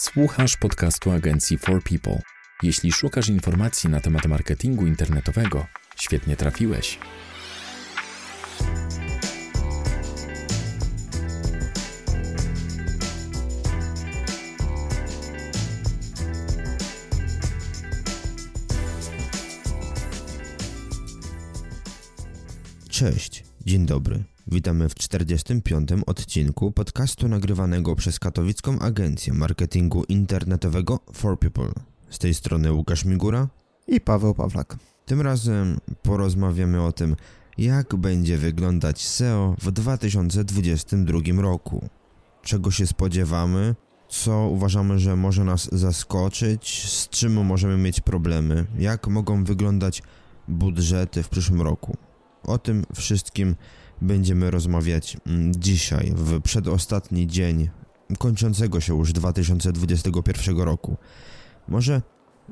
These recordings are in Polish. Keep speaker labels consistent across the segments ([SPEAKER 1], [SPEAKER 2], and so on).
[SPEAKER 1] Słuchasz podcastu agencji For People. Jeśli szukasz informacji na temat marketingu internetowego, świetnie trafiłeś.
[SPEAKER 2] Cześć, dzień dobry. Witamy w 45. odcinku podcastu nagrywanego przez katowicką agencję marketingu internetowego For People. Z tej strony Łukasz Migura
[SPEAKER 3] i Paweł Pawlak.
[SPEAKER 2] Tym razem porozmawiamy o tym, jak będzie wyglądać SEO w 2022 roku. Czego się spodziewamy, co uważamy, że może nas zaskoczyć, z czym możemy mieć problemy, jak mogą wyglądać budżety w przyszłym roku. O tym wszystkim będziemy rozmawiać mm, dzisiaj, w przedostatni dzień kończącego się już 2021 roku. Może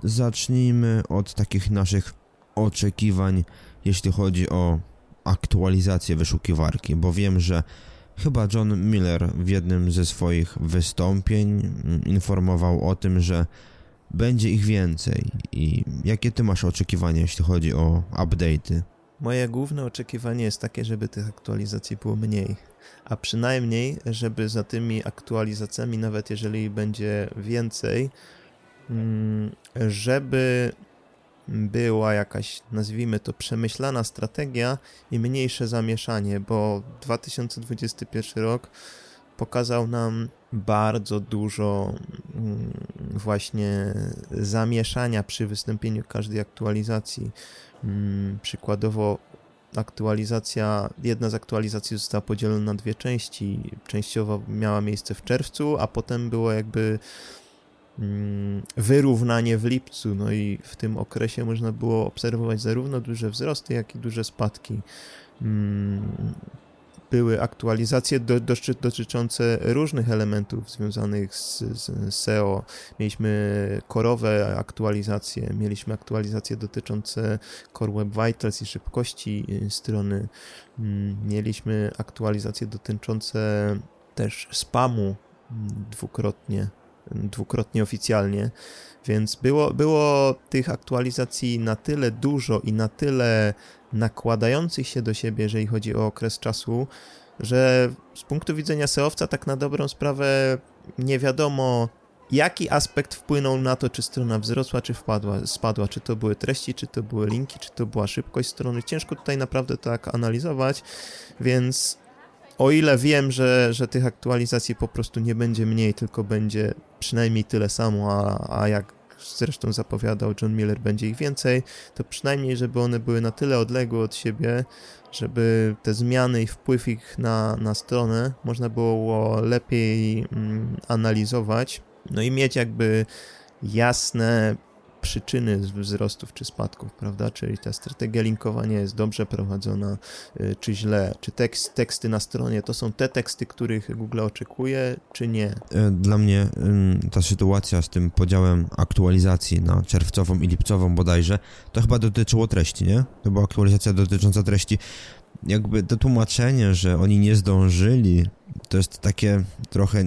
[SPEAKER 2] zacznijmy od takich naszych oczekiwań, jeśli chodzi o aktualizację wyszukiwarki, bo wiem, że chyba John Miller w jednym ze swoich wystąpień mm, informował o tym, że będzie ich więcej. I jakie ty masz oczekiwania, jeśli chodzi o update'y?
[SPEAKER 3] Moje główne oczekiwanie jest takie, żeby tych aktualizacji było mniej, a przynajmniej, żeby za tymi aktualizacjami, nawet jeżeli będzie więcej, mm, żeby była jakaś, nazwijmy to, przemyślana strategia i mniejsze zamieszanie, bo 2021 rok pokazał nam bardzo dużo mm, właśnie zamieszania przy wystąpieniu każdej aktualizacji. Mm, przykładowo aktualizacja, jedna z aktualizacji została podzielona na dwie części. Częściowo miała miejsce w czerwcu, a potem było jakby mm, wyrównanie w lipcu. No i w tym okresie można było obserwować zarówno duże wzrosty, jak i duże spadki były aktualizacje do, do, dotyczące różnych elementów związanych z, z, SEO. Mieliśmy korowe aktualizacje, mieliśmy aktualizacje dotyczące Core Web Vitals i szybkości y, strony. Mm, mieliśmy aktualizacje dotyczące też spamu mm, dwukrotnie, dwukrotnie oficjalnie. Więc było, było tych aktualizacji na tyle dużo i na tyle nakładających się do siebie, jeżeli chodzi o okres czasu, że z punktu widzenia SEOwca tak na dobrą sprawę nie wiadomo, jaki aspekt wpłynął na to, czy strona wzrosła, czy wpadła, spadła, czy to były treści, czy to były linki, czy to była szybkość strony. Ciężko tutaj naprawdę tak analizować, więc o ile wiem, że, że tych aktualizacji po prostu nie będzie mniej, tylko będzie przynajmniej tyle samo, a, a jak zresztą zapowiadał John Miller, będzie ich więcej, to przynajmniej, żeby one były na tyle odległe od siebie, żeby te zmiany i wpływ ich na, na stronę można było lepiej mm, analizować, no i mieć jakby jasne przyczyny wzrostów czy spadków, prawda? Czyli ta strategia linkowania jest dobrze prowadzona, y, czy źle, czy tekst, teksty na stronie to są te teksty, których Google oczekuje, czy nie?
[SPEAKER 2] E, dla mnie ta sytuacja z tym podziałem aktualizacji na czerwcową i lipcową bodajże, to chyba dotyczyło treści, nie? To była aktualizacja dotycząca treści jakby to tłumaczenie, że oni nie zdążyli, to jest takie trochę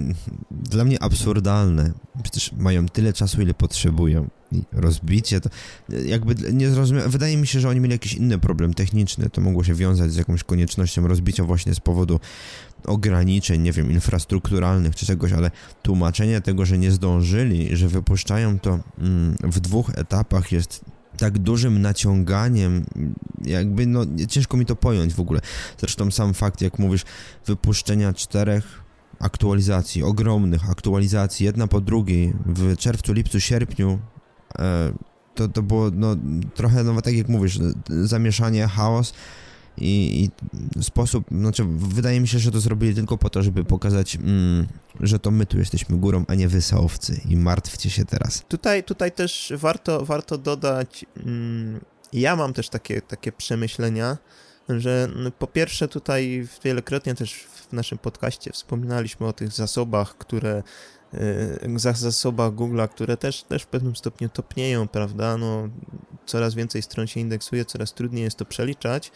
[SPEAKER 2] dla mnie absurdalne. Przecież mają tyle czasu, ile potrzebują. Rozbicie to jakby nie zrozumiałem. Wydaje mi się, że oni mieli jakiś inny problem techniczny. To mogło się wiązać z jakąś koniecznością rozbicia właśnie z powodu ograniczeń, nie wiem, infrastrukturalnych czy czegoś, ale tłumaczenie tego, że nie zdążyli, że wypuszczają to mm, w dwóch etapach jest tak dużym naciąganiem, jakby no ciężko mi to pojąć w ogóle. Zresztą sam fakt, jak mówisz, wypuszczenia czterech aktualizacji, ogromnych aktualizacji, jedna po drugiej w czerwcu, lipcu, sierpniu, to, to było no, trochę, no tak jak mówisz, zamieszanie, chaos, i, i, sposób, znaczy wydaje mi się, że to zrobili tylko po to, żeby pokazać, mm, że to my tu jesteśmy górą, a nie wy owcy i martwcie się teraz.
[SPEAKER 3] Tutaj, tutaj też warto, warto dodać, mm, ja mam też takie, takie przemyślenia, że no, po pierwsze tutaj wielokrotnie też w naszym podcaście wspominaliśmy o tych zasobach, które zasobach Google'a, które też, też w pewnym stopniu topnieją, prawda? No, coraz więcej stron się indeksuje, coraz trudniej jest to przeliczać,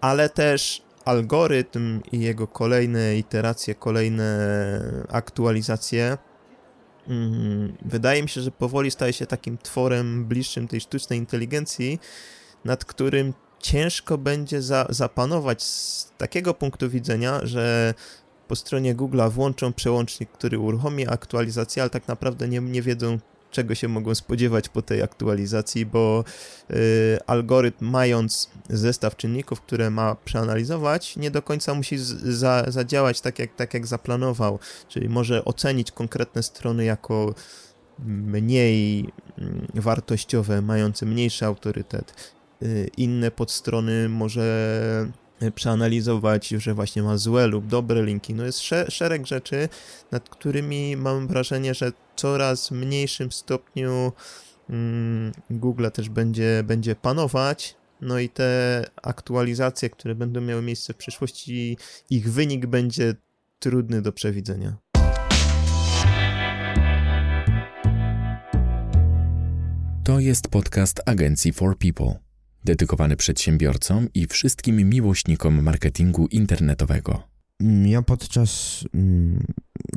[SPEAKER 3] ale też algorytm i jego kolejne iteracje, kolejne aktualizacje mm, wydaje mi się, że powoli staje się takim tworem bliższym tej sztucznej inteligencji, nad którym ciężko będzie za, zapanować z takiego punktu widzenia, że po stronie Google'a włączą przełącznik, który uruchomi aktualizację, ale tak naprawdę nie, nie wiedzą, czego się mogą spodziewać po tej aktualizacji, bo y, algorytm, mając zestaw czynników, które ma przeanalizować, nie do końca musi z, za, zadziałać tak jak, tak, jak zaplanował. Czyli może ocenić konkretne strony jako mniej mm, wartościowe, mające mniejszy autorytet. Y, inne podstrony może przeanalizować, że właśnie ma złe lub dobre linki. No jest szereg rzeczy, nad którymi mam wrażenie, że coraz mniejszym stopniu mm, Google też będzie, będzie panować. No i te aktualizacje, które będą miały miejsce w przyszłości, ich wynik będzie trudny do przewidzenia.
[SPEAKER 1] To jest podcast agencji For People dedykowany przedsiębiorcom i wszystkim miłośnikom marketingu internetowego.
[SPEAKER 2] Mm, ja podczas mm,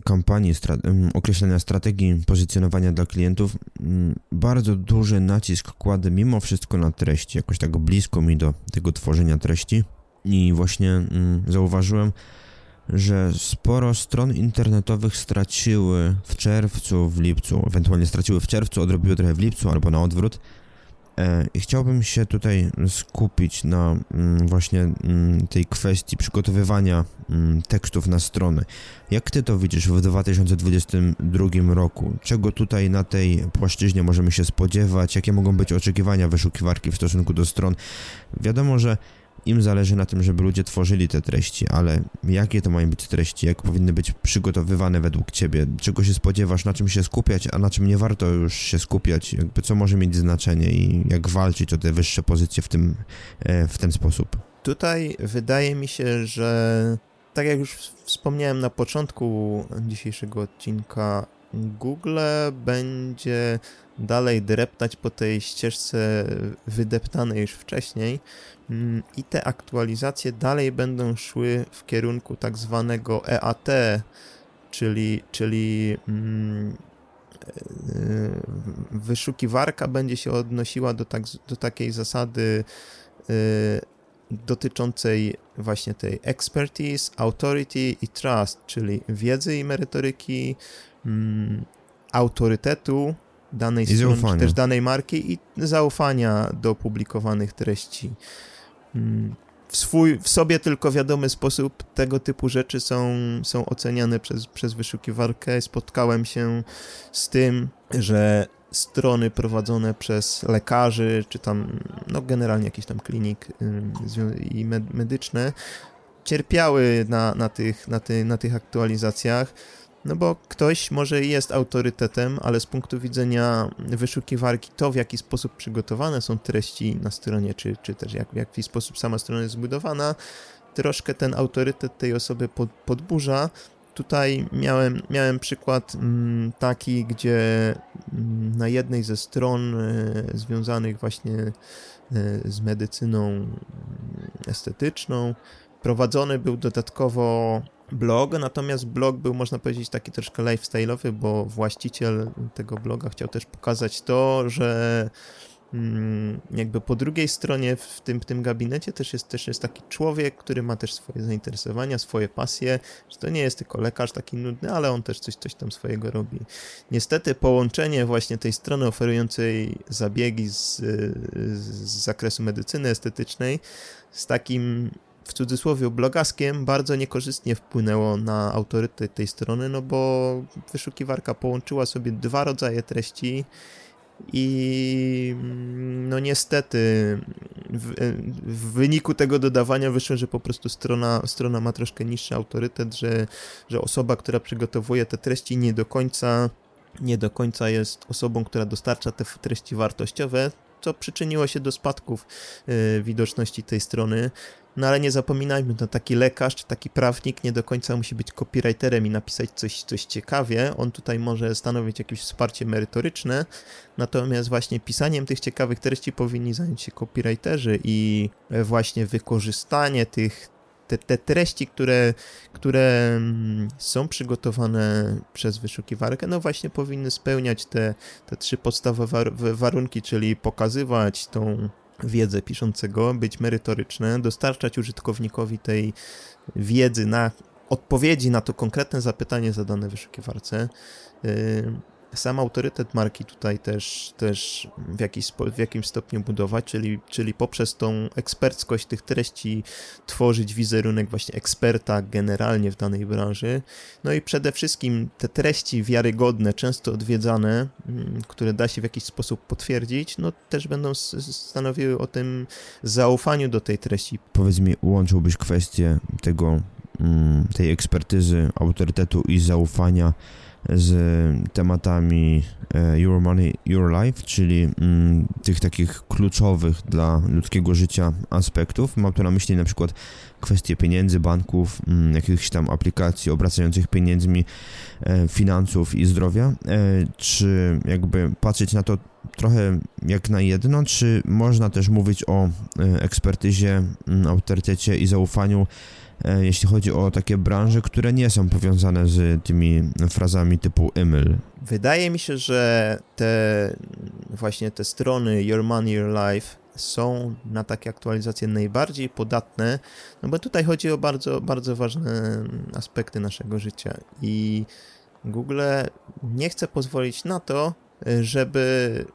[SPEAKER 2] kampanii stra mm, określenia strategii pozycjonowania dla klientów bardzo duży nacisk kładę mimo wszystko na treści, jakoś tak blisko mi do tego tworzenia treści i właśnie zauważyłem, że sporo stron internetowych straciły w czerwcu, w lipcu, ewentualnie straciły w czerwcu, odrobiły trochę w lipcu albo na odwrót, E, chciałbym się tutaj skupić na mm, właśnie mm, tej kwestii przygotowywania mm, tekstów na strony. Jak ty to widzisz w 2022 roku? Czego tutaj na tej płaszczyźnie możemy się spodziewać? Jakie mogą być oczekiwania wyszukiwarki w stosunku do stron? Wiadomo, że im zależy na tym, żeby ludzie tworzyli te treści, ale jakie to mają być treści, jak powinny być przygotowywane według ciebie, czego się spodziewasz, na czym się skupiać, a na czym nie warto już się skupiać, jakby co może mieć znaczenie i jak walczyć o te wyższe pozycje w, tym, e, w ten sposób.
[SPEAKER 3] Tutaj wydaje mi się, że tak jak już wspomniałem na początku dzisiejszego odcinka, Google będzie dalej dreptać po tej ścieżce wydeptanej już wcześniej. Mm, i te aktualizacje dalej będą szły w kierunku tak zwanego EAT, czyli, czyli mm, e, wyszukiwarka będzie się odnosiła do, tak, do takiej zasady e, dotyczącej właśnie tej expertise, authority i trust, czyli wiedzy i merytoryki, mm, autorytetu danej I strony, czy też danej marki i zaufania do publikowanych treści. Mm, w, swój, w sobie tylko wiadomy sposób tego typu rzeczy są, są oceniane przez, przez wyszukiwarkę. Spotkałem się z tym, że strony prowadzone przez lekarzy, czy tam, no generalnie jakiś tam klinik i medyczne, cierpiały na, na, tych, na, ty, na tych aktualizacjach no bo ktoś może jest autorytetem, ale z punktu widzenia wyszukiwarki, to w jaki sposób przygotowane są treści na stronie, czy, czy też jak, w jaki sposób sama strona jest zbudowana, troszkę ten autorytet tej osoby pod, podburza. Tutaj miałem, miałem przykład mm, taki, gdzie mm, na jednej ze stron y, związanych właśnie y, z medycyną mm, estetyczną prowadzony był dodatkowo blog, natomiast blog był, można powiedzieć, taki troszkę lifestyle'owy, bo właściciel tego bloga chciał też pokazać to, że mm, jakby po drugiej stronie w tym, w tym gabinecie też jest, też jest taki człowiek, który ma też swoje zainteresowania, swoje pasje, że to nie jest tylko lekarz taki nudny, ale on też coś, coś tam swojego robi. Niestety połączenie właśnie tej strony oferującej zabiegi z, z zakresu medycyny estetycznej z takim w cudzysłowie blogaskiem bardzo niekorzystnie wpłynęło na autorytet tej strony, no bo wyszukiwarka połączyła sobie dwa rodzaje treści i no niestety w, w, wyniku tego dodawania wyszło, że po prostu strona, strona ma troszkę niższy autorytet, że, że osoba, która przygotowuje te treści nie do końca nie do końca jest osobą, która dostarcza te treści wartościowe, co przyczyniło się do spadków y, widoczności tej strony. No ale nie zapominajmy, to taki lekarz czy taki prawnik nie do końca musi być copywriterem i napisać coś, coś ciekawie. On tutaj może stanowić jakieś wsparcie merytoryczne, natomiast właśnie pisaniem tych ciekawych treści powinni zająć się copywriterzy i właśnie wykorzystanie tych te, te treści, które, które mm, są przygotowane przez wyszukiwarkę, no właśnie powinny spełniać te, te trzy podstawowe warunki, czyli pokazywać tą wiedzę piszącego, być merytoryczne, dostarczać użytkownikowi tej wiedzy na odpowiedzi na to konkretne zapytanie zadane w wyszukiwarce. Sam autorytet marki tutaj też, też w, jakiś, w jakimś stopniu budować, czyli, czyli poprzez tą eksperckość tych treści tworzyć wizerunek właśnie eksperta generalnie w danej branży. No i przede wszystkim te treści wiarygodne, często odwiedzane, mm, które da się w jakiś sposób potwierdzić, no też będą stanowiły o tym zaufaniu do tej treści.
[SPEAKER 2] Powiedz mi, łączyłbyś kwestię tego, mm, tej ekspertyzy, autorytetu i zaufania z tematami e, Your Money, Your Life, czyli mm, tych takich kluczowych dla ludzkiego życia aspektów. Mam tu na myśli na przykład kwestie pieniędzy, banków, mm, jakichś tam aplikacji obracających pieniędzmi, e, finansów i zdrowia. E, czy jakby patrzeć na to trochę jak na jedno, czy można też mówić o ekspertyzie, mm, autorytecie i zaufaniu E, jeśli chodzi o takie branże, które nie są powiązane z tymi frazami typu email.
[SPEAKER 3] Wydaje mi się, że te właśnie te strony Your Money, Your Life są na takie aktualizacje najbardziej podatne, no bo tutaj chodzi o bardzo, bardzo ważne aspekty naszego życia i Google nie chce pozwolić na to, żeby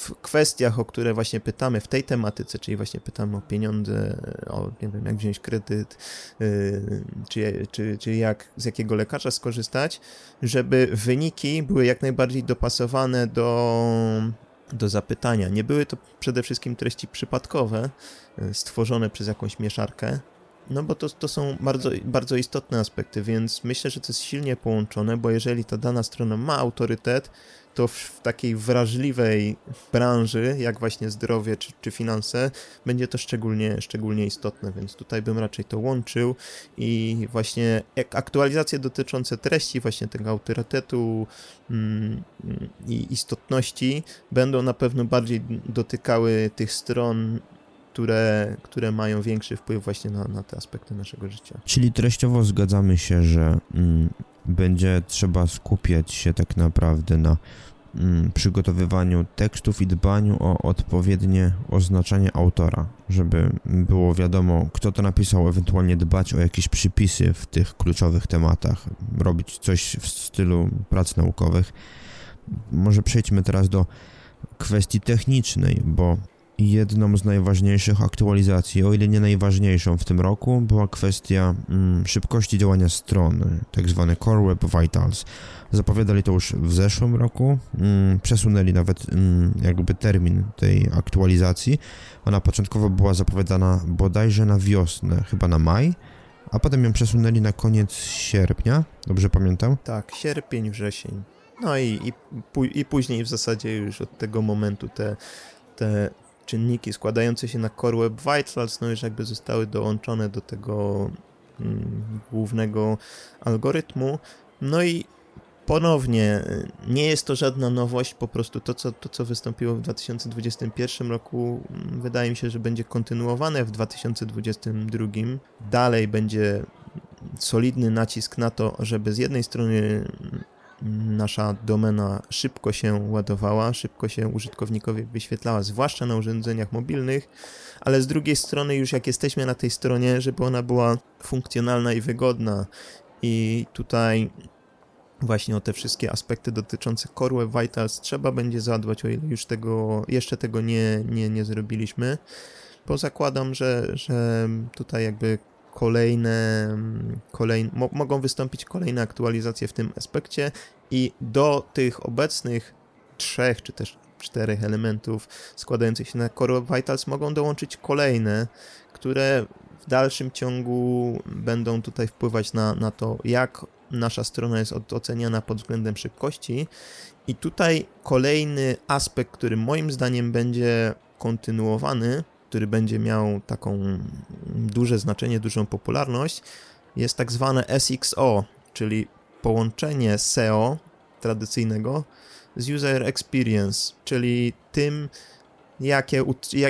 [SPEAKER 3] w kwestiach, o które właśnie pytamy w tej tematyce, czyli właśnie pytamy o pieniądze, o nie wiem, jak wziąć kredyt, yy, czy, czy, czy jak, z jakiego lekarza skorzystać, żeby wyniki były jak najbardziej dopasowane do, do zapytania. Nie były to przede wszystkim treści przypadkowe, yy, stworzone przez jakąś mieszarkę, no bo to, to są bardzo, bardzo istotne aspekty, więc myślę, że to jest silnie połączone, bo jeżeli ta dana strona ma autorytet, to w takiej wrażliwej branży, jak właśnie zdrowie czy, czy finanse, będzie to szczególnie, szczególnie istotne, więc tutaj bym raczej to łączył. I właśnie aktualizacje dotyczące treści, właśnie tego autorytetu mm, i istotności będą na pewno bardziej dotykały tych stron które, które mają większy wpływ właśnie na, na te aspekty naszego życia.
[SPEAKER 2] Czyli treściowo zgadzamy się, że mm, będzie trzeba skupiać się tak naprawdę na mm, przygotowywaniu tekstów i dbaniu o odpowiednie oznaczenie autora, żeby było wiadomo, kto to napisał, ewentualnie dbać o jakieś przypisy w tych kluczowych tematach, robić coś w stylu prac naukowych. Może przejdźmy teraz do kwestii technicznej, bo jedną z najważniejszych aktualizacji, o ile nie najważniejszą w tym roku, była kwestia mm, szybkości działania strony, tak zwane Core Web Vitals. Zapowiadali to już w zeszłym roku, mm, przesunęli nawet mm, jakby termin tej aktualizacji. Ona początkowo była zapowiadana bodajże na wiosnę, chyba na maj, a potem ją przesunęli na koniec sierpnia, dobrze pamiętam?
[SPEAKER 3] Tak, sierpień, wrzesień. No i, i, i później w zasadzie już od tego momentu te, te czynniki składające się na Core Web Vitals, no już jakby zostały dołączone do tego mm, głównego algorytmu. No i ponownie, nie jest to żadna nowość, po prostu to co, to, co wystąpiło w 2021 roku, mm, wydaje mi się, że będzie kontynuowane w 2022. Dalej będzie solidny nacisk na to, żeby z jednej strony nasza domena szybko się ładowała, szybko się użytkownikowi wyświetlała, zwłaszcza na urządzeniach mobilnych, ale z drugiej strony już jak jesteśmy na tej stronie, żeby ona była funkcjonalna i wygodna. I tutaj właśnie o te wszystkie aspekty dotyczące Core Web Vitals trzeba będzie zadbać, o ile już tego, jeszcze tego nie, nie, nie zrobiliśmy, bo zakładam, że, że tutaj jakby kolejne, kolejne mo mogą wystąpić kolejne aktualizacje w tym aspekcie i do tych obecnych trzech czy też czterech elementów składających się na Core Vitals mogą dołączyć kolejne, które w dalszym ciągu będą tutaj wpływać na, na to, jak nasza strona jest oceniana pod względem szybkości. I tutaj kolejny aspekt, który moim zdaniem będzie kontynuowany, który będzie miał taką duże znaczenie, dużą popularność, jest tak zwane SXO, czyli połączenie SEO tradycyjnego z User Experience, czyli tym, jakie,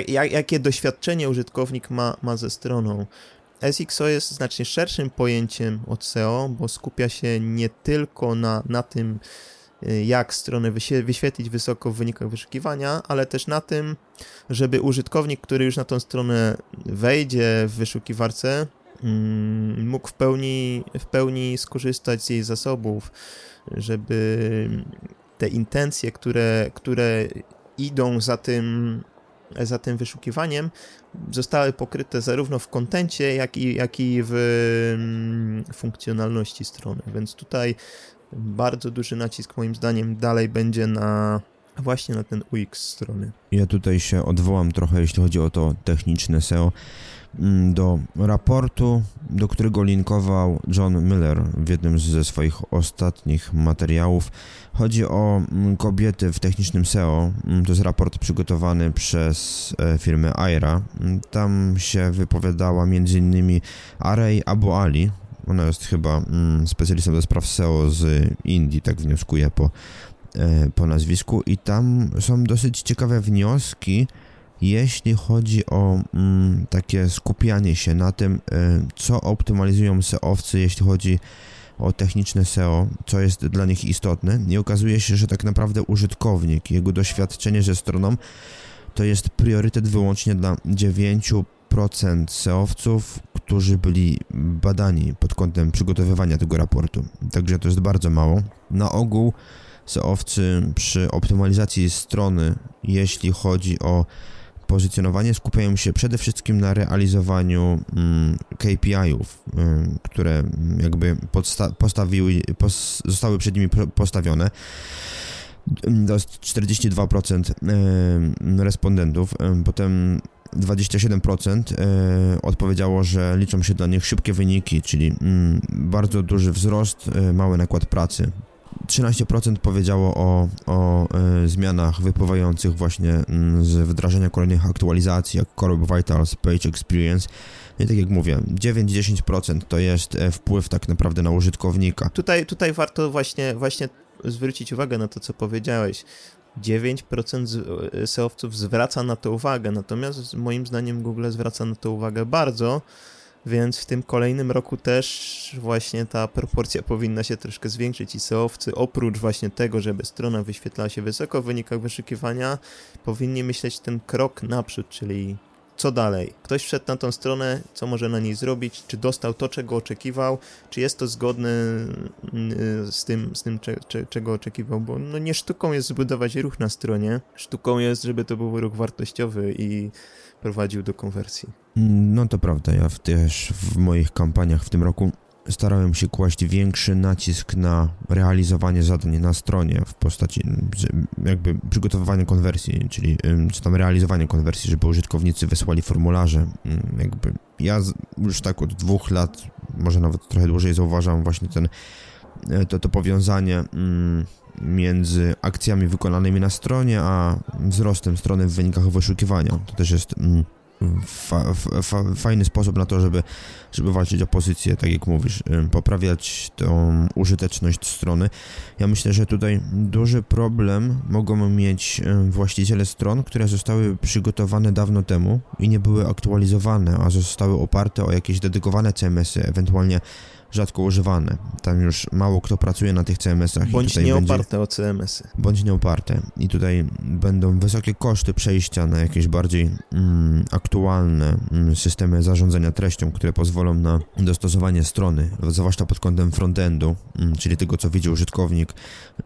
[SPEAKER 3] jak, jakie doświadczenie użytkownik ma, ma ze stroną. SXO jest znacznie szerszym pojęciem od SEO, bo skupia się nie tylko na, na tym, jak stronę wyświetlić wysoko w wynikach wyszukiwania, ale też na tym, żeby użytkownik, który już na tą stronę wejdzie w wyszukiwarce, mm, mógł w pełni, w pełni skorzystać z jej zasobów, żeby te intencje, które, które idą za tym, za tym wyszukiwaniem, zostały pokryte zarówno w kontencie, jak i, jak i w mm, funkcjonalności strony. Więc tutaj bardzo duży nacisk moim zdaniem dalej będzie na właśnie na ten UX strony.
[SPEAKER 2] Ja tutaj się odwołam trochę, jeśli chodzi o to techniczne SEO. Mm, do raportu, do którego linkował John Miller w jednym ze swoich ostatnich materiałów. Chodzi o mm, kobiety w technicznym SEO. Mm, to jest raport przygotowany przez e, firmę Aira. Tam się wypowiadała m.in. Arej Abu Ali. Ona jest chyba specjalistą do spraw SEO z Indii, tak wnioskuję po, e, po nazwisku. I tam są dosyć ciekawe wnioski jeśli chodzi o mm, takie skupianie się na tym, y, co optymalizują SEOwcy, jeśli chodzi o techniczne SEO, co jest dla nich istotne, i okazuje się, że tak naprawdę użytkownik, jego doświadczenie ze stroną to jest priorytet wyłącznie dla 9% SEOwców, którzy byli badani pod kątem przygotowywania tego raportu. Także to jest bardzo mało. Na ogół SEOwcy przy optymalizacji strony, jeśli chodzi o pozycjonowanie skupiają się przede wszystkim na realizowaniu mm, KPI-ów, mm, które jakby postawiły, pos zostały przed nimi postawione. To jest 42% respondentów, potem 27% odpowiedziało, że liczą się dla nich szybkie wyniki, czyli mm, bardzo duży wzrost, e, mały nakład pracy. 13% powiedziało o, o e, zmianach wypływających właśnie mm, z wdrażania kolejnych aktualizacji, jak Core Vitals, Page Experience. I tak jak mówię, 9-10% to jest e, wpływ tak naprawdę na użytkownika.
[SPEAKER 3] Tutaj, tutaj warto właśnie, właśnie zwrócić uwagę na to, co powiedziałeś. 9% e, SEOwców zwraca na to uwagę, natomiast moim zdaniem Google zwraca na to uwagę bardzo więc w tym kolejnym roku też właśnie ta proporcja powinna się troszkę zwiększyć i SEOwcy oprócz właśnie tego, żeby strona wyświetlała się wysoko w wynikach wyszukiwania, powinni myśleć ten krok naprzód, czyli co dalej? Ktoś wszedł na tą stronę, co może na niej zrobić? Czy dostał to, czego oczekiwał? Czy jest to zgodne mm, z tym, z tym czego oczekiwał? Bo no nie sztuką jest zbudować ruch na stronie, sztuką jest, żeby to był ruch wartościowy i prowadził do konwersji.
[SPEAKER 2] No to prawda, ja też w moich kampaniach w tym roku starałem się kłaść większy nacisk na realizowanie zadań na stronie w postaci jakby przygotowywania konwersji, czyli czy tam realizowanie konwersji, żeby użytkownicy wysłali formularze. Jakby ja już tak od dwóch lat, może nawet trochę dłużej zauważam właśnie ten e, to, to powiązanie między akcjami wykonanymi na stronie, a wzrostem strony w wynikach wyszukiwania. To też jest fa, fa, fajny sposób na to, żeby, żeby walczyć o pozycję, tak jak mówisz, poprawiać tą użyteczność strony. Ja myślę, że tutaj duży problem mogą mieć właściciele stron, które zostały przygotowane dawno temu i nie były aktualizowane, a zostały oparte o jakieś dedykowane CMS-y, ewentualnie rzadko używane. Tam już mało kto pracuje na tych CMS-ach.
[SPEAKER 3] Bądź nie będzie... oparte o CMS-y.
[SPEAKER 2] Bądź nie oparte. I tutaj będą wysokie koszty przejścia na jakieś bardziej mm, aktualne mm, systemy zarządzania treścią, które pozwolą na dostosowanie strony, zwłaszcza pod kątem frontendu, mm, czyli tego, co widzi użytkownik,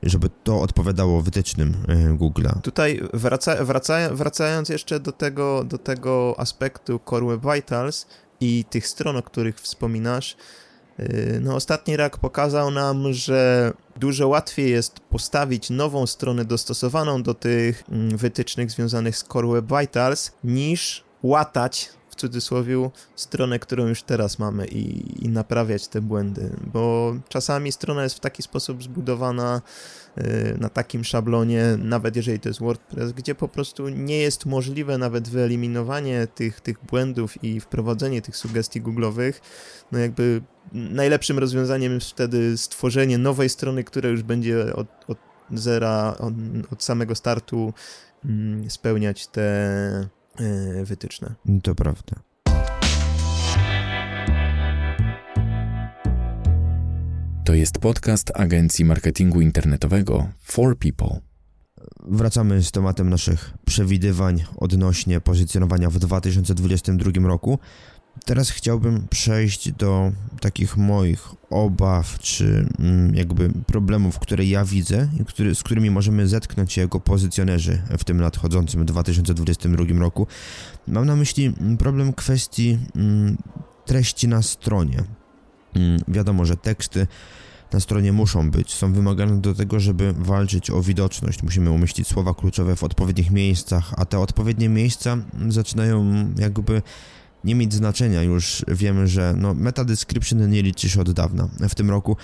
[SPEAKER 2] żeby to odpowiadało wytycznym y, Google'a.
[SPEAKER 3] Tutaj wraca, wraca, wracając jeszcze do tego, do tego aspektu Core Web Vitals i tych stron, o których wspominasz, no, ostatni rak pokazał nam, że dużo łatwiej jest postawić nową stronę dostosowaną do tych mm, wytycznych związanych z Core Web Vitals, niż łatać w cudzysłowie stronę, którą już teraz mamy i, i naprawiać te błędy, bo czasami strona jest w taki sposób zbudowana, Y, na takim szablonie, nawet jeżeli to jest WordPress, gdzie po prostu nie jest możliwe nawet wyeliminowanie tych, tych błędów i wprowadzenie tych sugestii google'owych, no jakby najlepszym rozwiązaniem jest wtedy stworzenie nowej strony, która już będzie od, od zera, od, od samego startu mm, spełniać te Y, wytyczne.
[SPEAKER 2] No to prawda.
[SPEAKER 1] To jest podcast agencji marketingu internetowego For People.
[SPEAKER 2] Wracamy z tematem naszych przewidywań odnośnie pozycjonowania w 2022 roku. Teraz chciałbym przejść do takich moich obaw, czy mm, jakby problemów, które ja widzę i który, z którymi możemy zetknąć się jako pozycjonerzy w tym nadchodzącym 2022 roku. Mam na myśli problem kwestii mm, treści na stronie. Mm, wiadomo, że teksty na stronie muszą być, są wymagane do tego, żeby walczyć o widoczność. Musimy umieścić słowa kluczowe w odpowiednich miejscach, a te odpowiednie miejsca zaczynają jakby nie mieć znaczenia. Już wiemy, że no, meta description nie liczy się od dawna. W tym roku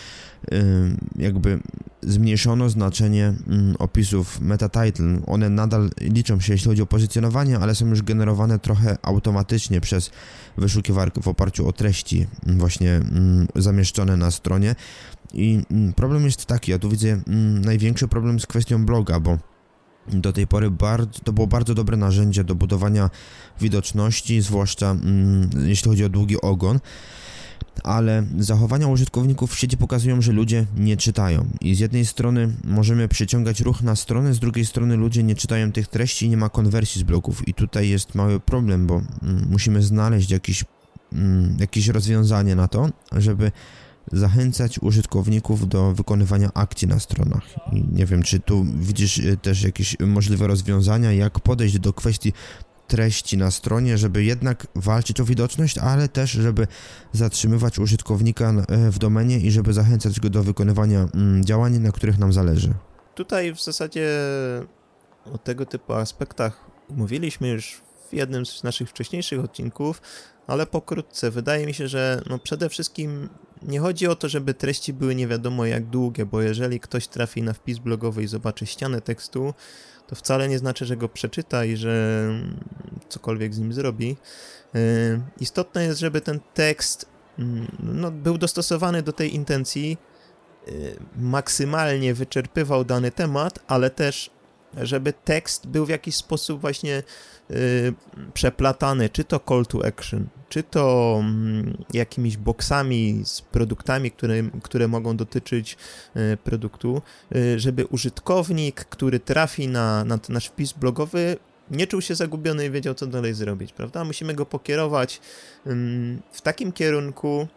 [SPEAKER 2] jakby zmniejszono znaczenie yy, opisów meta title. One nadal liczą się, jeśli chodzi o pozycjonowanie, ale są już generowane trochę automatycznie przez wyszukiwarkę w oparciu o treści właśnie yy, zamieszczone na stronie. I mm, problem jest taki, ja tu widzę mm, największy problem z kwestią bloga, bo do tej pory bardzo, to było bardzo dobre narzędzie do budowania widoczności, zwłaszcza mm, jeśli chodzi o długi ogon, ale zachowania użytkowników w sieci pokazują, że ludzie nie czytają. I z jednej strony możemy przyciągać ruch na stronę, z drugiej strony ludzie nie czytają tych treści i nie ma konwersji z blogów. I tutaj jest mały problem, bo mm, musimy znaleźć jakieś, mm, jakieś rozwiązanie na to, żeby zachęcać użytkowników do wykonywania akcji na stronach. I nie wiem, czy tu widzisz y, też jakieś możliwe rozwiązania, jak podejść do kwestii treści na stronie, żeby jednak walczyć o widoczność, ale też, żeby zatrzymywać użytkownika y, w domenie i żeby zachęcać go do wykonywania mm, działań, na których nam zależy.
[SPEAKER 3] Tutaj w zasadzie o tego typu aspektach mówiliśmy już w jednym z naszych wcześniejszych odcinków, ale pokrótce. Wydaje mi się, że no przede wszystkim nie chodzi o to, żeby treści były nie wiadomo jak długie, bo jeżeli ktoś trafi na wpis blogowy i zobaczy ścianę tekstu, to wcale nie znaczy, że go przeczyta i że cokolwiek z nim zrobi. Yy, istotne jest, żeby ten tekst mm, no, był dostosowany do tej intencji, yy, maksymalnie wyczerpywał dany temat, ale też żeby tekst był w jakiś sposób właśnie yy, przeplatany, czy to call to action, czy to mm, jakimiś boksami z produktami, które, które mogą dotyczyć y, produktu, y, żeby użytkownik, który trafi na, na nasz wpis blogowy, nie czuł się zagubiony i wiedział, co dalej zrobić, prawda? Musimy go pokierować w takim kierunku,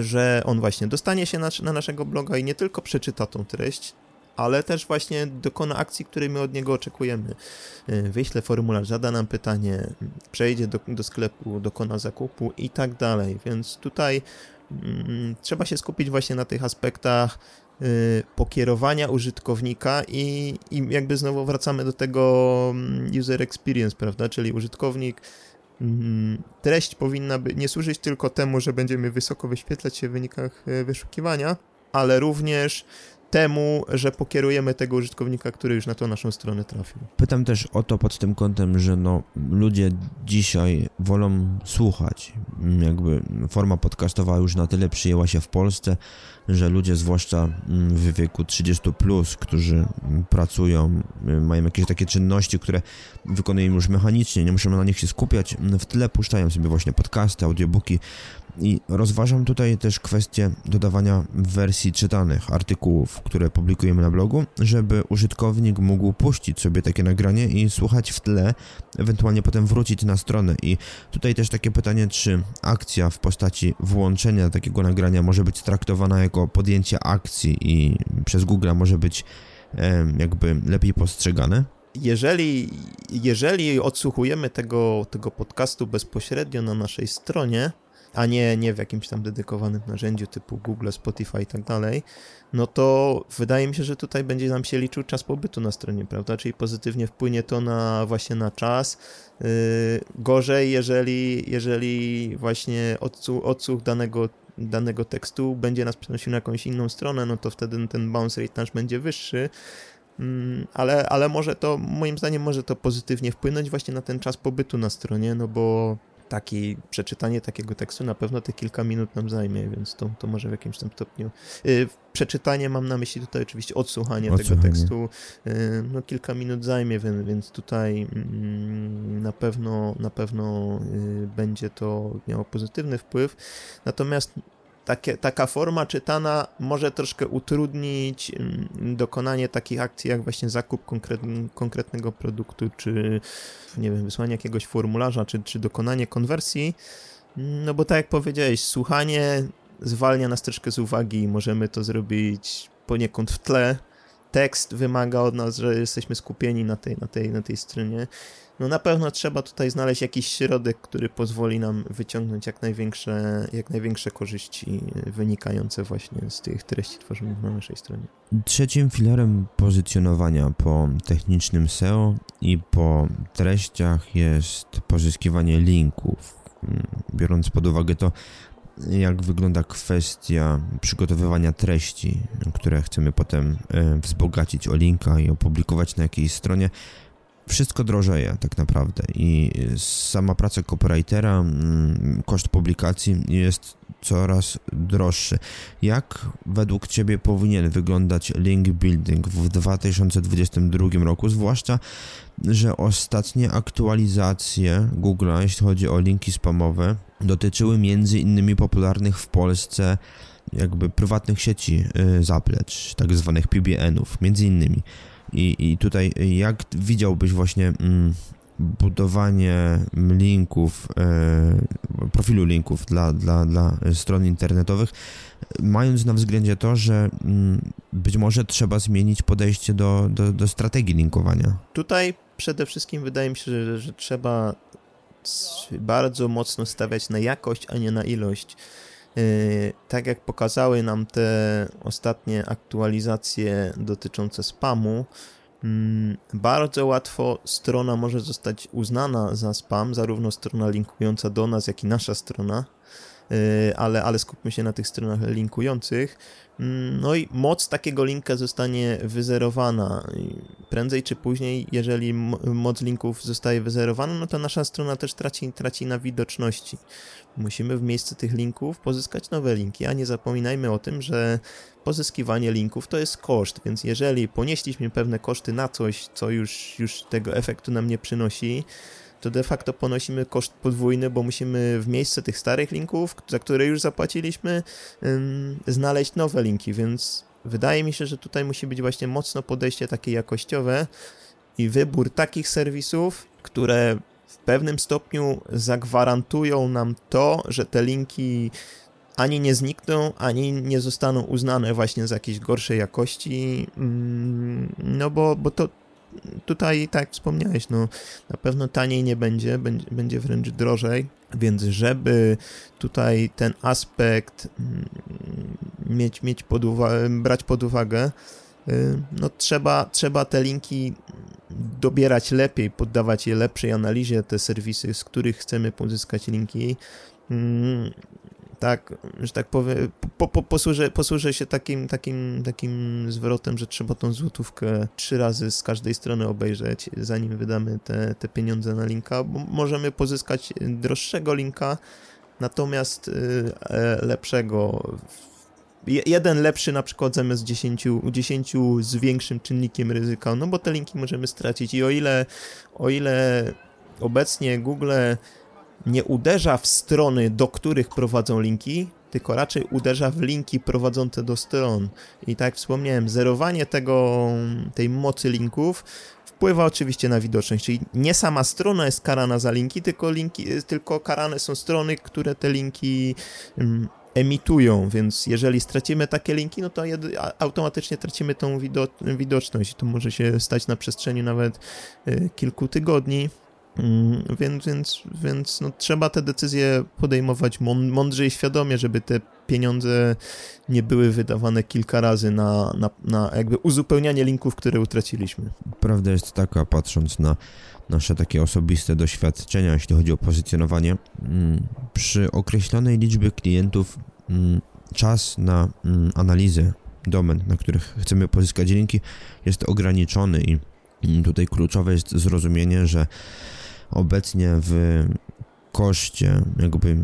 [SPEAKER 3] że on właśnie dostanie się na, na, naszego bloga i nie tylko przeczyta tą treść, ale też właśnie dokona akcji, której my od niego oczekujemy. E, wyśle formularz, zada nam pytanie, przejdzie do, do sklepu, dokona zakupu i tak dalej. Więc tutaj mm, trzeba się skupić właśnie na tych aspektach y, pokierowania użytkownika i, i jakby znowu wracamy do tego mm, user experience, prawda? Czyli użytkownik mm, treść powinna by nie służyć tylko temu, że będziemy wysoko wyświetlać się w wynikach wyszukiwania, ale również temu, że pokierujemy tego użytkownika, który już na tą naszą stronę trafił.
[SPEAKER 2] Pytam też o to pod tym kątem, że no, ludzie dzisiaj wolą słuchać. Jakby forma podcastowa już na tyle przyjęła się w Polsce, że ludzie, zwłaszcza w wieku 30, plus, którzy pracują, mają jakieś takie czynności, które wykonują już mechanicznie, nie muszą na nich się skupiać, w tle puszczają sobie właśnie podcasty, audiobooki, i rozważam tutaj też kwestię dodawania wersji czytanych artykułów, które publikujemy na blogu, żeby użytkownik mógł puścić sobie takie nagranie i słuchać w tle, ewentualnie potem wrócić na stronę. I tutaj też takie pytanie, czy akcja w postaci włączenia takiego nagrania może być traktowana jako podjęcie akcji i przez Google może być jakby lepiej postrzegane?
[SPEAKER 3] Jeżeli, jeżeli odsłuchujemy tego, tego podcastu bezpośrednio na naszej stronie, a nie, nie w jakimś tam dedykowanym narzędziu typu Google, Spotify i tak dalej, no to wydaje mi się, że tutaj będzie nam się liczył czas pobytu na stronie, prawda? Czyli pozytywnie wpłynie to na właśnie na czas. Yy, gorzej, jeżeli, jeżeli właśnie odsłuch, odsłuch danego danego tekstu będzie nas przenosił na jakąś inną stronę, no to wtedy ten bounce rate nasz będzie wyższy, mm, ale, ale może to, moim zdaniem, może to pozytywnie wpłynąć właśnie na ten czas pobytu na stronie, no bo taki, przeczytanie takiego tekstu na pewno te kilka minut nam zajmie, więc to, to może w jakimś tam stopniu. Yy, przeczytanie mam na myśli tutaj oczywiście odsłuchanie, odsłuchanie. tego tekstu, yy, no kilka minut zajmie, więc, więc tutaj yy, na pewno, na pewno y, będzie to miało pozytywny wpływ. Natomiast takie, taka forma czytana może troszkę utrudnić mm, dokonanie takich akcji, jak właśnie zakup konkretnego produktu, czy nie wiem, wysłanie jakiegoś formularza, czy, czy dokonanie konwersji. No bo tak jak powiedziałeś, słuchanie zwalnia nas troszkę z uwagi możemy to zrobić poniekąd w tle. Tekst wymaga od nas, że jesteśmy skupieni na tej, na tej, na tej stronie no na pewno trzeba tutaj znaleźć jakiś środek, który pozwoli nam wyciągnąć jak największe, jak największe korzyści wynikające właśnie z tych treści tworzonych na naszej stronie.
[SPEAKER 2] Trzecim filarem pozycjonowania po technicznym SEO i po treściach jest pozyskiwanie linków. Biorąc pod uwagę to, jak wygląda kwestia przygotowywania treści, które chcemy potem e, wzbogacić o linka i opublikować na jakiejś stronie, wszystko drożeje tak naprawdę i sama praca copywritera, koszt publikacji jest coraz droższy. Jak według Ciebie powinien wyglądać link building w 2022 roku, zwłaszcza, że ostatnie aktualizacje Google'a, jeśli chodzi o linki spamowe, dotyczyły między innymi popularnych w Polsce jakby prywatnych sieci y, zaplecz, tak zwanych PBN-ów, między innymi. I, I tutaj jak widziałbyś właśnie mm, budowanie linków, e, profilu linków dla, dla, dla stron internetowych, mając na względzie to, że mm, być może trzeba zmienić podejście do, do, do strategii linkowania?
[SPEAKER 3] Tutaj przede wszystkim wydaje mi się, że, że trzeba bardzo mocno stawiać na jakość, a nie na ilość. Yy, tak jak pokazały nam te ostatnie aktualizacje dotyczące spamu, mm, bardzo łatwo strona może zostać uznana za spam, zarówno strona linkująca do nas, jak i nasza strona, yy, ale, ale skupmy się na tych stronach linkujących. No i moc takiego linka zostanie wyzerowana. Prędzej czy później, jeżeli moc linków zostaje wyzerowana, no to nasza strona też traci, traci na widoczności. Musimy w miejsce tych linków pozyskać nowe linki, a nie zapominajmy o tym, że pozyskiwanie linków to jest koszt, więc jeżeli ponieśliśmy pewne koszty na coś, co już, już tego efektu nam nie przynosi, to de facto ponosimy koszt podwójny, bo musimy w miejsce tych starych linków, za które już zapłaciliśmy, znaleźć nowe linki, więc wydaje mi się, że tutaj musi być właśnie mocno podejście takie jakościowe i wybór takich serwisów, które w pewnym stopniu zagwarantują nam to, że te linki ani nie znikną, ani nie zostaną uznane właśnie za jakieś gorszej jakości, no bo, bo to tutaj, tak wspomniałeś, no na pewno taniej nie będzie, będzie, wręcz drożej, więc żeby tutaj ten aspekt mm, mieć, mieć pod uwagę, brać pod uwagę, y, no trzeba, trzeba te linki dobierać lepiej, poddawać je lepszej analizie, te serwisy, z których chcemy pozyskać linki. Tak, że tak powiem, po, po, posłużę, posłużę się takim, takim, takim zwrotem, że trzeba tą złotówkę trzy razy z każdej strony obejrzeć, zanim wydamy te, te pieniądze na linka, bo możemy pozyskać droższego linka, natomiast e, lepszego jeden lepszy na przykład zamiast 10, 10 z większym czynnikiem ryzyka, no bo te linki możemy stracić i o ile, o ile obecnie Google nie uderza w strony, do których prowadzą linki, tylko raczej uderza w linki prowadzące do stron. I tak jak wspomniałem, zerowanie tego, tej mocy linków wpływa oczywiście na widoczność, czyli nie sama strona jest karana za linki, tylko, linki, tylko karane są strony, które te linki mm, emitują, więc jeżeli stracimy takie linki, no to automatycznie tracimy tą widoczność. To może się stać na przestrzeni nawet y, kilku tygodni. Mm, więc, więc, więc no, trzeba te decyzje podejmować mądrze i świadomie, żeby te pieniądze nie były wydawane kilka razy na, na, na jakby uzupełnianie linków, które utraciliśmy.
[SPEAKER 2] Prawda jest taka, patrząc na nasze takie osobiste doświadczenia, jeśli chodzi o pozycjonowanie, mm, przy określonej liczbie klientów mm, czas na analizę domen, na których chcemy pozyskać linki, jest ograniczony i tutaj kluczowe jest zrozumienie, że obecnie w koszcie jakby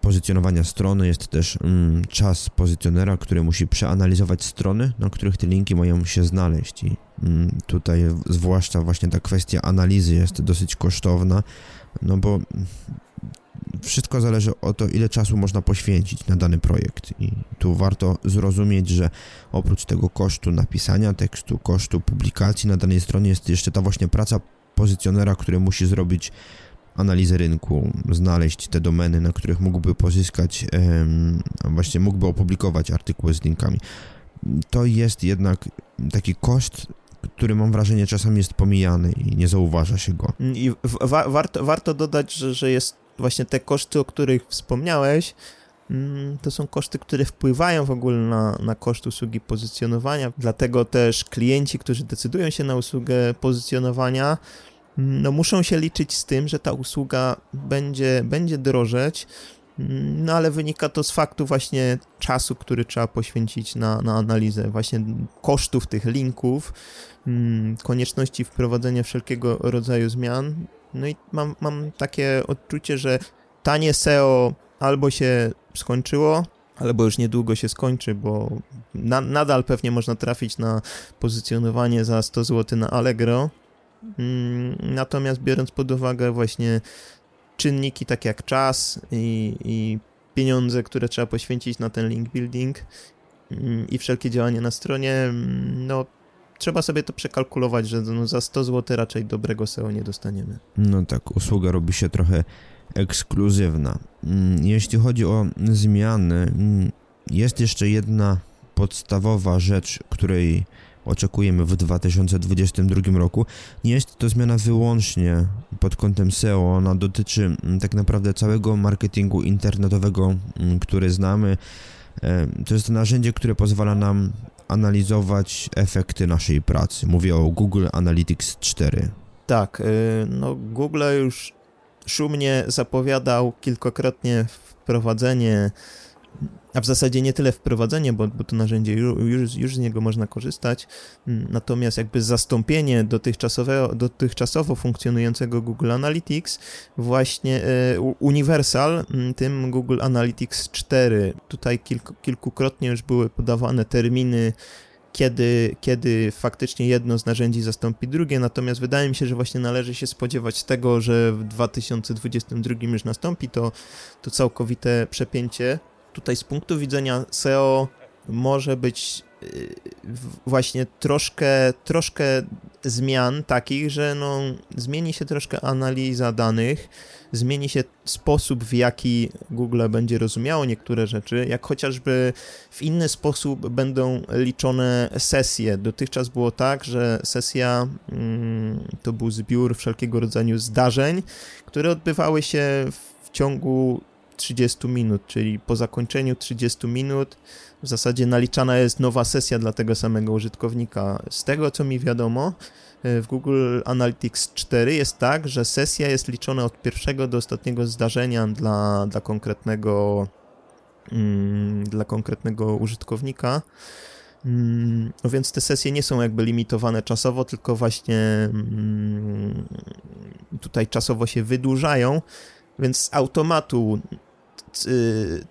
[SPEAKER 2] pozycjonowania strony jest też mm, czas pozycjonera, który musi przeanalizować strony, na których te linki mają się znaleźć i mm, tutaj zwłaszcza właśnie ta kwestia analizy jest dosyć kosztowna, no bo wszystko zależy o to, ile czasu można poświęcić na dany projekt. I tu warto zrozumieć, że oprócz tego kosztu napisania tekstu, kosztu publikacji na danej stronie jest jeszcze ta właśnie praca pozycjonera, który musi zrobić analizę rynku, znaleźć te domeny, na których mógłby pozyskać, właśnie mógłby opublikować artykuły z linkami. To jest jednak taki koszt, który mam wrażenie czasami jest pomijany i nie zauważa się go.
[SPEAKER 3] I wa warto, warto dodać, że, że jest właśnie te koszty, o których wspomniałeś, to są koszty, które wpływają w ogóle na, na koszt usługi pozycjonowania. Dlatego też klienci, którzy decydują się na usługę pozycjonowania, mm, no muszą się liczyć z tym, że ta usługa będzie, będzie drożeć, mm, no ale wynika to z faktu właśnie czasu, który trzeba poświęcić na, na analizę, właśnie kosztów tych linków, konieczności wprowadzenia wszelkiego rodzaju zmian, no i mam, mam takie odczucie, że tanie SEO albo się skończyło, albo już niedługo się skończy, bo na, nadal pewnie można trafić na pozycjonowanie za 100 zł na Allegro. Mm, natomiast biorąc pod uwagę właśnie czynniki takie jak czas i, i pieniądze, które trzeba poświęcić na ten link building mm, i wszelkie działania na stronie, mm, no trzeba sobie to przekalkulować, że no za 100 zł raczej dobrego SEO nie dostaniemy.
[SPEAKER 2] No tak, usługa robi się trochę ekskluzywna. Mm, jeśli chodzi o zmiany, mm, jest jeszcze jedna podstawowa rzecz, której oczekujemy w 2022 roku. Nie jest to zmiana wyłącznie pod kątem SEO, ona dotyczy mm, tak naprawdę całego marketingu internetowego, który znamy. E, to jest narzędzie, które pozwala nam analizować efekty naszej pracy. Mówię o Google Analytics 4.
[SPEAKER 3] Tak, y, no Google już szumnie zapowiadał kilkakrotnie wprowadzenie a w zasadzie nie tyle wprowadzenie, bo, bo to narzędzie już, już z niego można korzystać, mm, natomiast jakby zastąpienie dotychczasowego, dotychczasowo funkcjonującego Google Analytics właśnie e, Universal, mm, tym Google Analytics 4. Tutaj kilku, kilkukrotnie już były podawane terminy kiedy, kiedy faktycznie jedno z narzędzi zastąpi drugie, natomiast wydaje mi się, że właśnie należy się spodziewać tego, że w 2022 już nastąpi to, to całkowite przepięcie. Tutaj z punktu widzenia SEO może być właśnie troszkę, troszkę zmian takich, że no, zmieni się troszkę analiza danych, zmieni się sposób, w jaki Google będzie rozumiało niektóre rzeczy, jak chociażby w inny sposób będą liczone sesje. Dotychczas było tak, że sesja mm, to był zbiór wszelkiego rodzaju zdarzeń, które odbywały się w ciągu 30 minut, czyli po zakończeniu 30 minut w zasadzie naliczana jest nowa sesja dla tego samego użytkownika. Z tego co mi wiadomo, e, w Google Analytics 4 jest tak, że sesja jest liczona od pierwszego do ostatniego zdarzenia dla, dla konkretnego mm, dla konkretnego użytkownika. Mm, no więc te sesje nie są jakby limitowane czasowo, tylko właśnie mm, tutaj czasowo się wydłużają, więc z automatu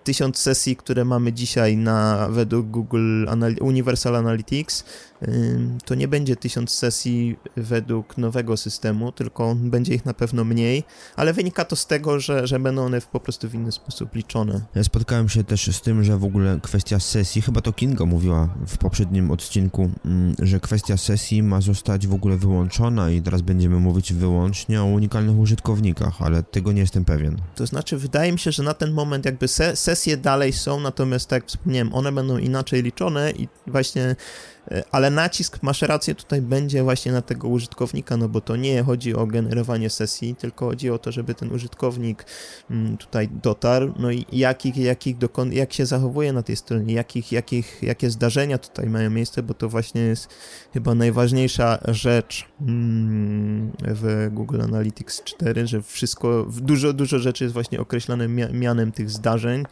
[SPEAKER 3] tysiąc sesji, które mamy dzisiaj na według Google Universal Analytics, to nie będzie tysiąc sesji według nowego systemu, tylko będzie ich na pewno mniej, ale wynika to z tego, że, że będą one po prostu w inny sposób liczone.
[SPEAKER 2] Ja spotkałem się też z tym, że w ogóle kwestia sesji, chyba to Kinga mówiła w poprzednim odcinku, mm, że kwestia sesji ma zostać w ogóle wyłączona i teraz będziemy mówić wyłącznie o unikalnych użytkownikach, ale tego nie jestem pewien.
[SPEAKER 3] To znaczy, wydaje mi się, że na ten moment jakby se sesje dalej są, natomiast tak jak wspomniałem, one będą inaczej liczone i właśnie ale nacisk, masz rację, tutaj będzie właśnie na tego użytkownika, no bo to nie chodzi o generowanie sesji, tylko chodzi o to, żeby ten użytkownik mm, tutaj dotarł, no i jakich, jakich dokon, jak się zachowuje na tej stronie, jakich, jakich, jakie zdarzenia tutaj mają miejsce, bo to właśnie jest chyba najważniejsza rzecz mm, w Google Analytics 4, że wszystko, dużo, dużo rzeczy jest właśnie określone mianem tych zdarzeń,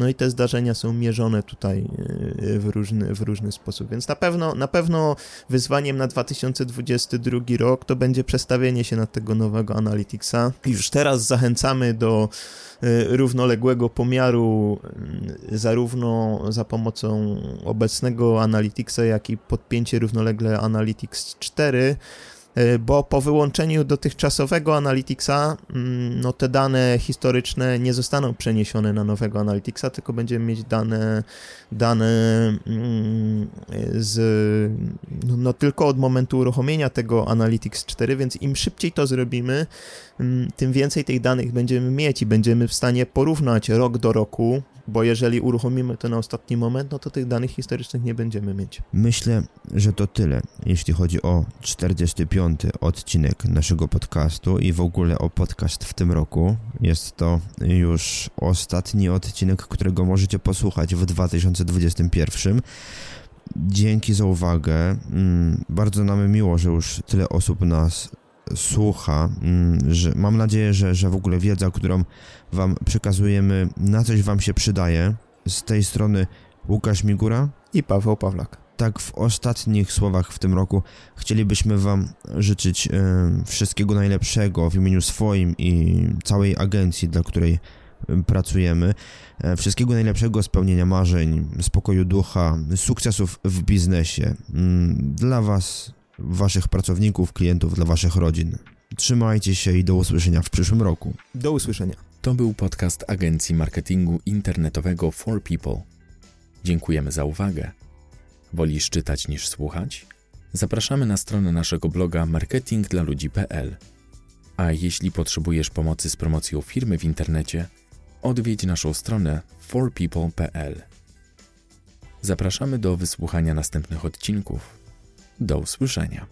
[SPEAKER 3] no i te zdarzenia są mierzone tutaj e, w różny, w różny sposób, więc na pewno na pewno wyzwaniem na 2022 rok to będzie przestawienie się na tego nowego Analyticsa. Już teraz zachęcamy do y, równoległego pomiaru y, zarówno za pomocą obecnego Analyticsa, jak i podpięcie równolegle Analytics 4 E, bo po wyłączeniu dotychczasowego Analyticsa, mm, no te dane historyczne nie zostaną przeniesione na nowego Analyticsa, tylko będziemy mieć dane, dane mm, z, no, no tylko od momentu uruchomienia tego Analytics 4, więc im szybciej to zrobimy, mm, tym więcej tych danych będziemy mieć i będziemy w stanie porównać rok do roku, bo jeżeli uruchomimy to na ostatni moment, no to tych danych historycznych nie będziemy mieć.
[SPEAKER 2] Myślę, że to tyle, jeśli chodzi o 45. odcinek naszego podcastu i w ogóle o podcast w tym roku. Jest to już ostatni odcinek, którego możecie posłuchać w 2021. Dzięki za uwagę. Mm, bardzo nam miło, że już tyle osób nas słucha, mm, że mam nadzieję, że, że w ogóle wiedza, którą Wam przekazujemy, na coś Wam się przydaje. Z tej strony Łukasz Migura
[SPEAKER 3] i Paweł Pawlak.
[SPEAKER 2] Tak, w ostatnich słowach w tym roku chcielibyśmy Wam życzyć e, wszystkiego najlepszego w imieniu swoim i całej agencji, dla której e, pracujemy. E, wszystkiego najlepszego, spełnienia marzeń, spokoju ducha, sukcesów w biznesie. Mm, dla Was waszych pracowników, klientów, dla waszych rodzin. Trzymajcie się i do usłyszenia w przyszłym roku.
[SPEAKER 3] Do usłyszenia.
[SPEAKER 1] To był podcast agencji marketingu internetowego For People. Dziękujemy za uwagę. Wolisz czytać niż słuchać? Zapraszamy na stronę naszego bloga marketingdlaludzi.pl. A jeśli potrzebujesz pomocy z promocją firmy w internecie, odwiedź naszą stronę forpeople.pl. Zapraszamy do wysłuchania następnych odcinków. Do usłyszenia.